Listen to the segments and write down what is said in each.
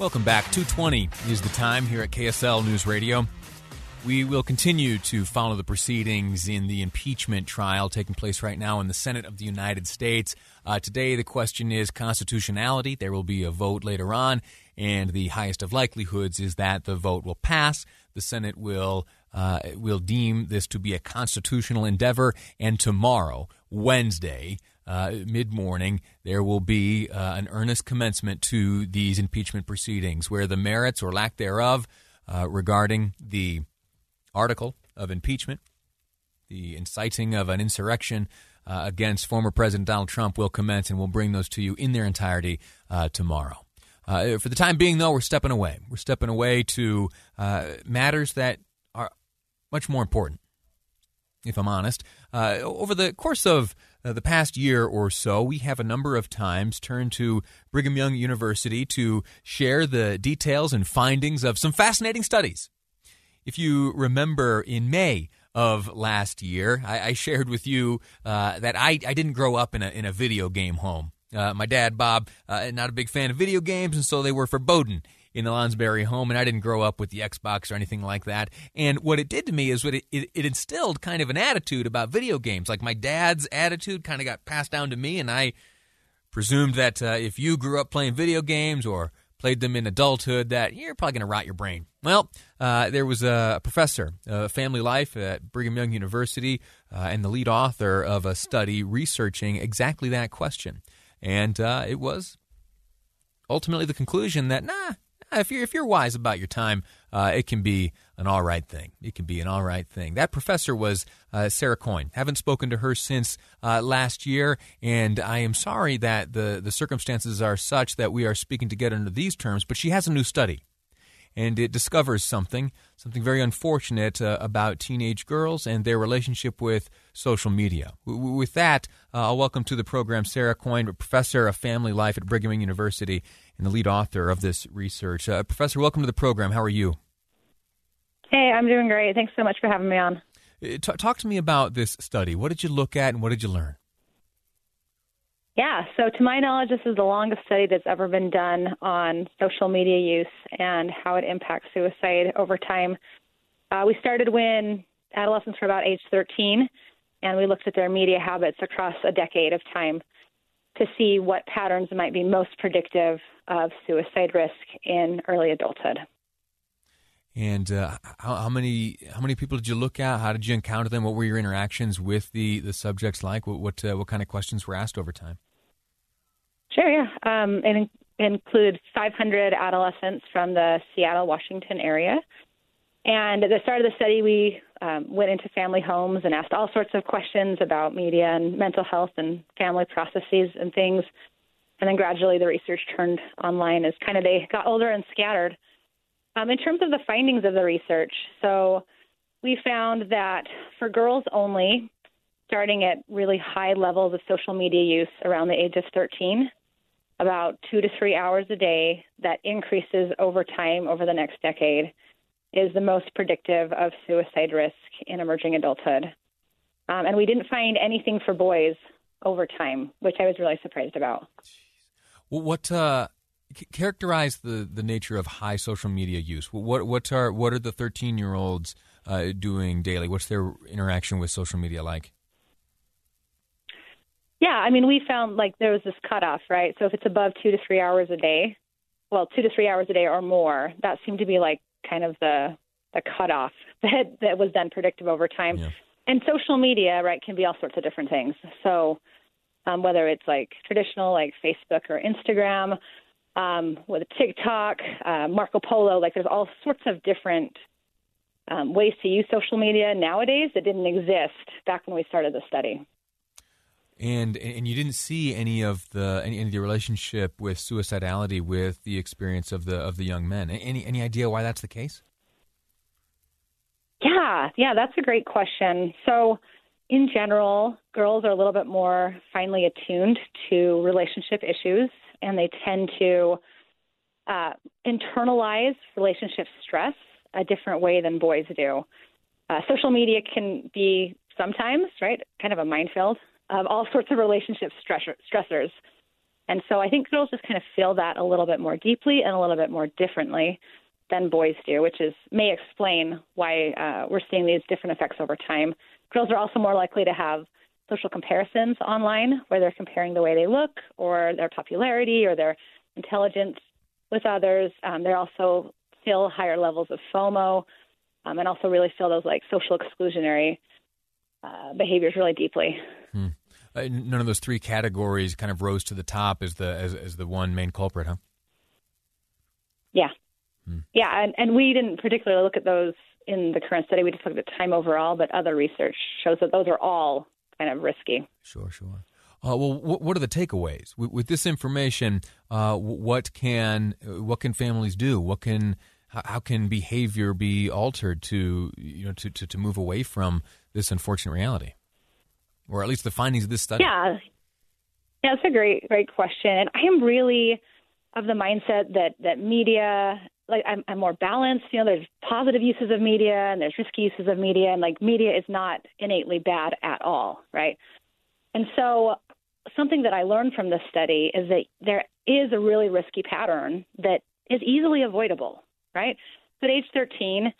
Welcome back. 220 is the time here at KSL News Radio. We will continue to follow the proceedings in the impeachment trial taking place right now in the Senate of the United States. Uh, today, the question is constitutionality. There will be a vote later on, and the highest of likelihoods is that the vote will pass. The Senate will uh, will deem this to be a constitutional endeavor, and tomorrow, Wednesday, uh, mid morning, there will be uh, an earnest commencement to these impeachment proceedings where the merits or lack thereof uh, regarding the article of impeachment, the inciting of an insurrection uh, against former President Donald Trump will commence, and we'll bring those to you in their entirety uh, tomorrow. Uh, for the time being, though, we're stepping away. We're stepping away to matters that are much more important, if I'm honest. over the course of uh, the past year or so, we have a number of times turned to Brigham Young University to share the details and findings of some fascinating studies. If you remember in May of last year, I, I shared with you uh, that I, I didn't grow up in a, in a video game home. Uh, my dad, Bob, uh, not a big fan of video games, and so they were forbidden in the Lonsberry home, and I didn't grow up with the Xbox or anything like that. And what it did to me is what it, it, it instilled kind of an attitude about video games. Like my dad's attitude kind of got passed down to me, and I presumed that uh, if you grew up playing video games or played them in adulthood, that you're probably going to rot your brain. Well, uh, there was a professor of family life at Brigham Young University uh, and the lead author of a study researching exactly that question. And uh, it was ultimately the conclusion that, nah, if you're if you're wise about your time, uh, it can be an all right thing. It can be an all right thing. That professor was uh, Sarah Coyne. Haven't spoken to her since uh, last year, and I am sorry that the the circumstances are such that we are speaking together under these terms. But she has a new study, and it discovers something something very unfortunate uh, about teenage girls and their relationship with social media. W- with that, uh, I'll welcome to the program Sarah Coyne, professor of family life at Brigham Young University and the lead author of this research. Uh, Professor, welcome to the program. How are you? Hey, I'm doing great. Thanks so much for having me on. Uh, t- talk to me about this study. What did you look at and what did you learn? Yeah, so to my knowledge, this is the longest study that's ever been done on social media use and how it impacts suicide over time. Uh, we started when adolescents were about age 13, and we looked at their media habits across a decade of time to see what patterns might be most predictive of suicide risk in early adulthood. And uh, how, how, many how many people did you look at? How did you encounter them? What were your interactions with the, the subjects like? What what, uh, what kind of questions were asked over time? Sure, yeah. Um, it in- included 500 adolescents from the Seattle, Washington area. And at the start of the study, we um, went into family homes and asked all sorts of questions about media and mental health and family processes and things. And then gradually the research turned online as kind of they got older and scattered. Um, in terms of the findings of the research, so we found that for girls only, starting at really high levels of social media use around the age of 13, about two to three hours a day, that increases over time over the next decade is the most predictive of suicide risk in emerging adulthood. Um, and we didn't find anything for boys over time, which I was really surprised about. Well, what uh, characterize the, the nature of high social media use? What what are what are the thirteen year olds uh, doing daily? What's their interaction with social media like? Yeah, I mean, we found like there was this cutoff, right? So if it's above two to three hours a day, well, two to three hours a day or more, that seemed to be like kind of the the cutoff that that was then predictive over time. Yeah. And social media, right, can be all sorts of different things. So um, whether it's like traditional, like Facebook or Instagram, um, with TikTok, uh, Marco Polo, like there's all sorts of different um, ways to use social media nowadays that didn't exist back when we started the study. And and you didn't see any of the any, any of the relationship with suicidality with the experience of the of the young men. Any any idea why that's the case? Yeah, yeah, that's a great question. So, in general, girls are a little bit more finely attuned to relationship issues, and they tend to uh, internalize relationship stress a different way than boys do. Uh, social media can be sometimes, right, kind of a minefield of all sorts of relationship stressor, stressors. And so I think girls just kind of feel that a little bit more deeply and a little bit more differently than boys do, which is may explain why uh, we're seeing these different effects over time. Girls are also more likely to have social comparisons online, where they're comparing the way they look, or their popularity, or their intelligence with others. Um, they also feel higher levels of FOMO, um, and also really feel those like social exclusionary uh, behaviors really deeply. Uh, none of those three categories kind of rose to the top as the as, as the one main culprit, huh? Yeah, hmm. yeah, and, and we didn't particularly look at those in the current study. We just looked at time overall, but other research shows that those are all kind of risky. Sure, sure. Uh, well, what, what, are the takeaways with, with this information? Uh, what can what can families do? What can how, how, can behavior be altered to you know to, to, to move away from this unfortunate reality, or at least the findings of this study? Yeah, yeah, that's a great great question. And I am really of the mindset that that media like I'm, I'm more balanced. You know, there's positive uses of media and there's risky uses of media, and like media is not innately bad at all, right? And so, something that I learned from this study is that there is a really risky pattern that is easily avoidable, right? So at age 13,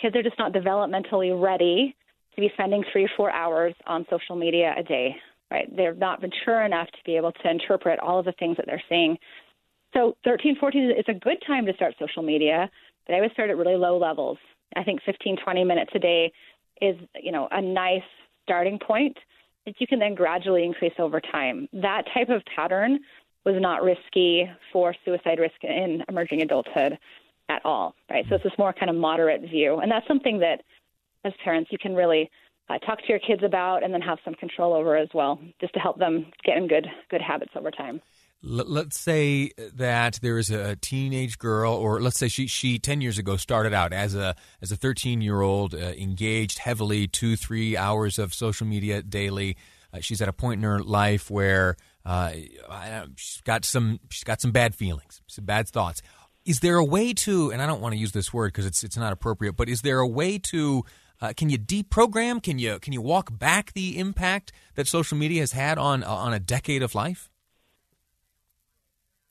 kids are just not developmentally ready to be spending three or four hours on social media a day, right? They're not mature enough to be able to interpret all of the things that they're seeing. So 13, 14 is a good time to start social media, but I would start at really low levels. I think 15, 20 minutes a day is, you know, a nice starting point that you can then gradually increase over time. That type of pattern was not risky for suicide risk in emerging adulthood at all, right? So it's this more kind of moderate view. And that's something that as parents you can really uh, talk to your kids about and then have some control over as well, just to help them get in good good habits over time let's say that there is a teenage girl, or let's say she she ten years ago started out as a as a thirteen year old, uh, engaged heavily two three hours of social media daily. Uh, she's at a point in her life where uh, she's got some she's got some bad feelings, some bad thoughts. Is there a way to, and I don't want to use this word because it's it's not appropriate, but is there a way to uh, can you deprogram? Can you can you walk back the impact that social media has had on on a decade of life?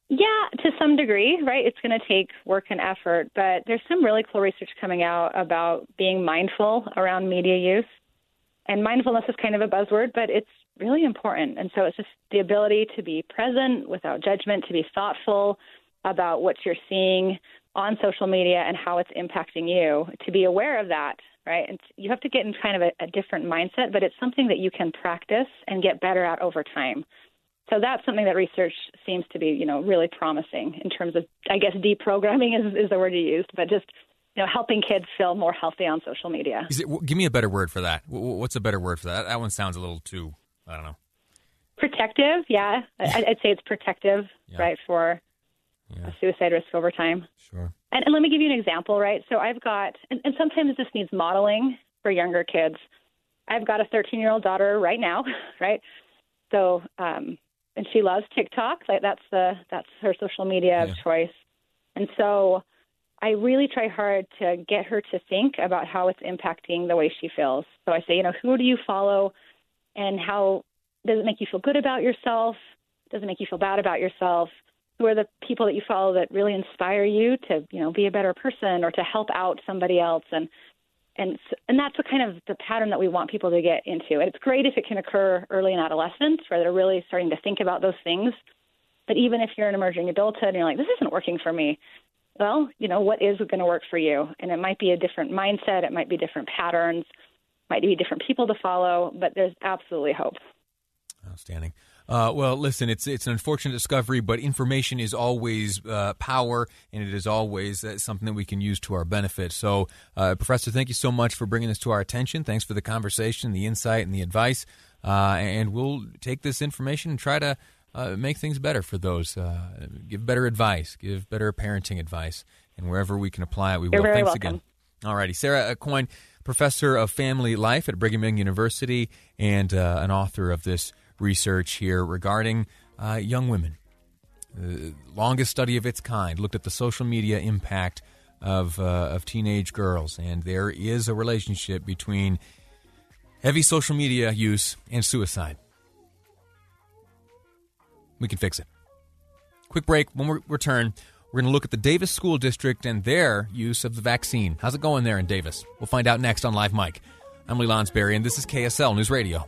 Yeah, to some degree, right? It's going to take work and effort, but there's some really cool research coming out about being mindful around media use. And mindfulness is kind of a buzzword, but it's really important. And so it's just the ability to be present without judgment, to be thoughtful about what you're seeing on social media and how it's impacting you, to be aware of that, right? And you have to get in kind of a, a different mindset, but it's something that you can practice and get better at over time. So that's something that research seems to be, you know, really promising in terms of, I guess, deprogramming is, is the word you used, but just, you know, helping kids feel more healthy on social media. It, give me a better word for that. What's a better word for that? That one sounds a little too, I don't know. Protective, yeah. I'd say it's protective, yeah. right, for yeah. a suicide risk over time. Sure. And, and, let me give you an example, right? So I've got, and, and sometimes this needs modeling for younger kids. I've got a 13 year old daughter right now, right? So um, and she loves TikTok. Like that's the that's her social media yeah. of choice. And so I really try hard to get her to think about how it's impacting the way she feels. So I say, you know, who do you follow and how does it make you feel good about yourself? Does it make you feel bad about yourself? Who are the people that you follow that really inspire you to, you know, be a better person or to help out somebody else? And and and that's the kind of the pattern that we want people to get into. And it's great if it can occur early in adolescence, where they're really starting to think about those things. But even if you're an emerging adulthood and you're like, this isn't working for me, well, you know, what is going to work for you? And it might be a different mindset, it might be different patterns, might be different people to follow, but there's absolutely hope. Outstanding. Uh, well, listen, it's it's an unfortunate discovery, but information is always uh, power, and it is always uh, something that we can use to our benefit. So, uh, Professor, thank you so much for bringing this to our attention. Thanks for the conversation, the insight, and the advice. uh, and we'll take this information and try to uh, make things better for those. Uh, give better advice, give better parenting advice, and wherever we can apply it, we You're will. Thanks welcome. again. All righty, Sarah Coyne, professor of family life at Brigham Young University, and uh, an author of this research here regarding uh, young women. The longest study of its kind looked at the social media impact of uh, of teenage girls, and there is a relationship between heavy social media use and suicide. We can fix it. Quick break. When we return, we're going to look at the Davis School District and their use of the vaccine. How's it going there in Davis? We'll find out next on Live Mic. I'm Lee Lonsberry, and this is KSL News Radio.